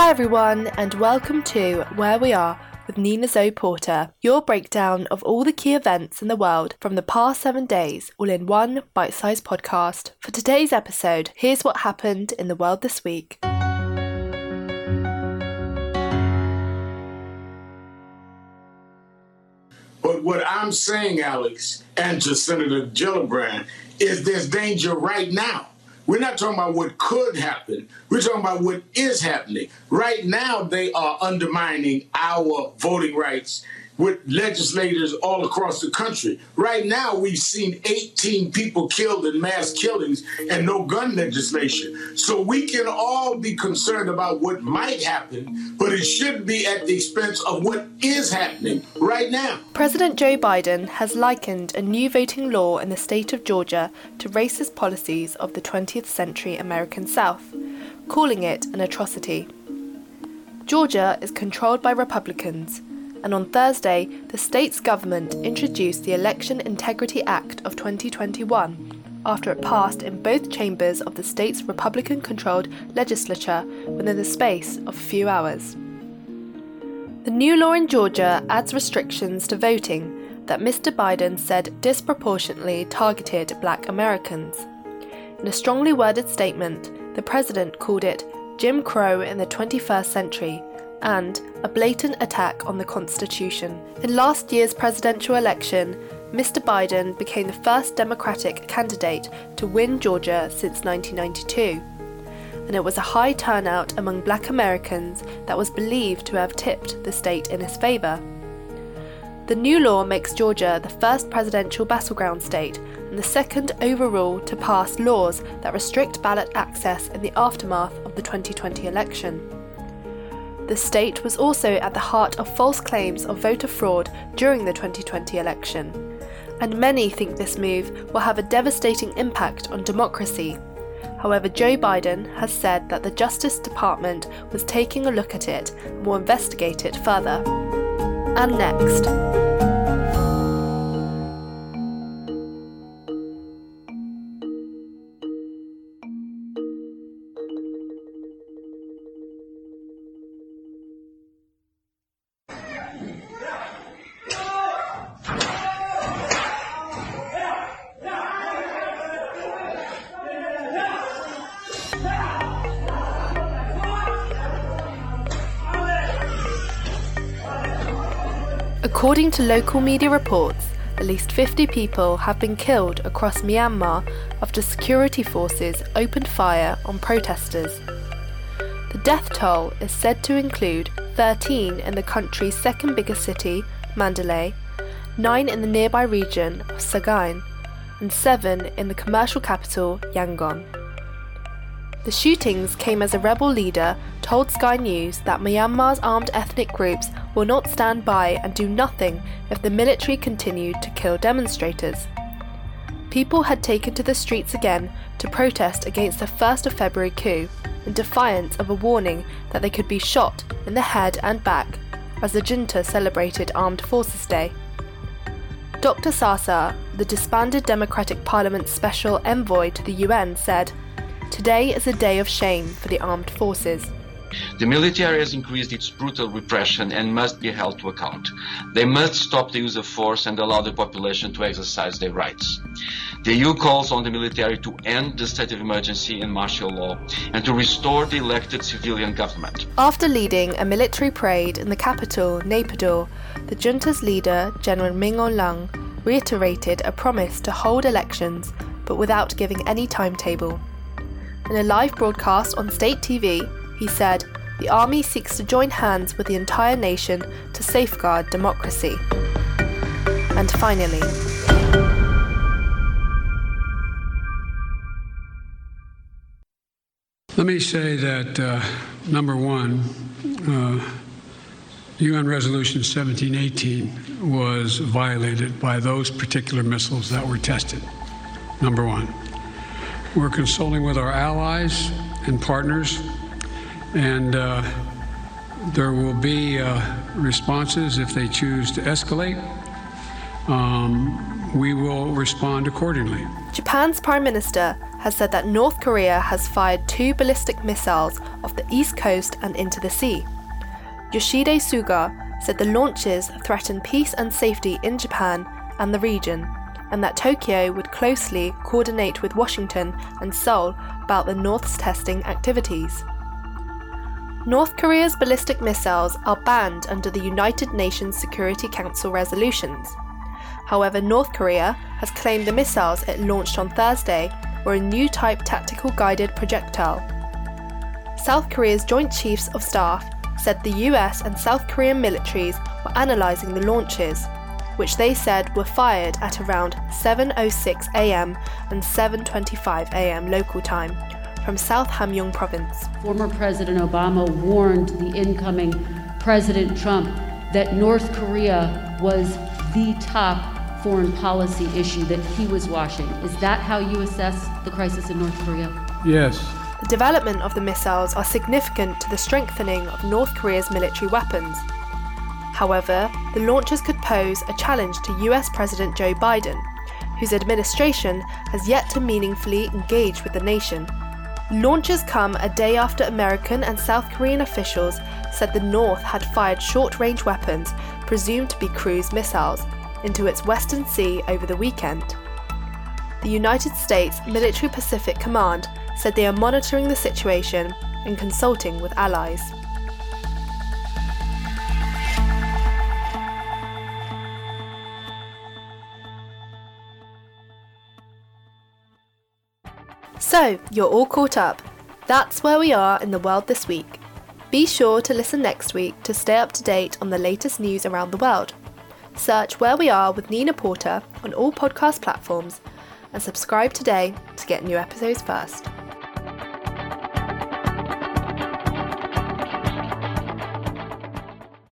Hi, everyone, and welcome to Where We Are with Nina Zoe Porter, your breakdown of all the key events in the world from the past seven days, all in one bite sized podcast. For today's episode, here's what happened in the world this week. But what I'm saying, Alex, and to Senator Gillibrand, is there's danger right now. We're not talking about what could happen. We're talking about what is happening. Right now, they are undermining our voting rights with legislators all across the country. Right now, we've seen 18 people killed in mass killings and no gun legislation. So we can all be concerned about what might happen, but it shouldn't be at the expense of what is happening right now. President Joe Biden has likened a new voting law in the state of Georgia to racist policies of the 20th century American South, calling it an atrocity. Georgia is controlled by Republicans, and on Thursday, the state's government introduced the Election Integrity Act of 2021 after it passed in both chambers of the state's Republican controlled legislature within the space of a few hours. The new law in Georgia adds restrictions to voting that Mr. Biden said disproportionately targeted black Americans. In a strongly worded statement, the president called it Jim Crow in the 21st century and a blatant attack on the Constitution. In last year's presidential election, Mr. Biden became the first Democratic candidate to win Georgia since 1992, and it was a high turnout among black Americans that was believed to have tipped the state in his favour. The new law makes Georgia the first presidential battleground state and the second overall to pass laws that restrict ballot access in the aftermath of the 2020 election. The state was also at the heart of false claims of voter fraud during the 2020 election, and many think this move will have a devastating impact on democracy. However, Joe Biden has said that the Justice Department was taking a look at it and will investigate it further. And next. According to local media reports, at least 50 people have been killed across Myanmar after security forces opened fire on protesters. The death toll is said to include 13 in the country's second biggest city, Mandalay, 9 in the nearby region of Sagaing, and 7 in the commercial capital, Yangon. The shootings came as a rebel leader told Sky News that Myanmar's armed ethnic groups will not stand by and do nothing if the military continued to kill demonstrators. People had taken to the streets again to protest against the 1st of February coup in defiance of a warning that they could be shot in the head and back as the junta celebrated Armed Forces Day. Dr. Sasa, the disbanded Democratic Parliament's special envoy to the UN, said, Today is a day of shame for the armed forces. The military has increased its brutal repression and must be held to account. They must stop the use of force and allow the population to exercise their rights. The EU calls on the military to end the state of emergency and martial law and to restore the elected civilian government. After leading a military parade in the capital, Naypyidaw, the junta's leader, General Min Aung Hlaing, reiterated a promise to hold elections, but without giving any timetable. In a live broadcast on state TV, he said, the army seeks to join hands with the entire nation to safeguard democracy. And finally, Let me say that, uh, number one, uh, UN Resolution 1718 was violated by those particular missiles that were tested. Number one. We're consulting with our allies and partners, and uh, there will be uh, responses if they choose to escalate. Um, we will respond accordingly. Japan's Prime Minister has said that North Korea has fired two ballistic missiles off the east coast and into the sea. Yoshihide Suga said the launches threaten peace and safety in Japan and the region, and that Tokyo would closely coordinate with Washington and Seoul about the North's testing activities. North Korea's ballistic missiles are banned under the United Nations Security Council resolutions. However, North Korea has claimed the missiles it launched on Thursday were a new type tactical guided projectile. South Korea's Joint Chiefs of Staff said the US and South Korean militaries were analysing the launches, which they said were fired at around 7:06 a.m. and 7:25 a.m. local time from South Hamgyong province. Former President Obama warned the incoming President Trump that North Korea was the top foreign policy issue that he was watching. Is that how you assess the crisis in North Korea? Yes. The development of the missiles are significant to the strengthening of North Korea's military weapons. However, the launches could pose a challenge to US President Joe Biden, whose administration has yet to meaningfully engage with the nation. Launches come a day after American and South Korean officials said the North had fired short range weapons, presumed to be cruise missiles, into its western sea over the weekend. The United States Military Pacific Command said they are monitoring the situation and consulting with allies. So, you're all caught up. That's where we are in the world this week. Be sure to listen next week to stay up to date on the latest news around the world. Search Where We Are with Nina Porter on all podcast platforms and subscribe today to get new episodes first.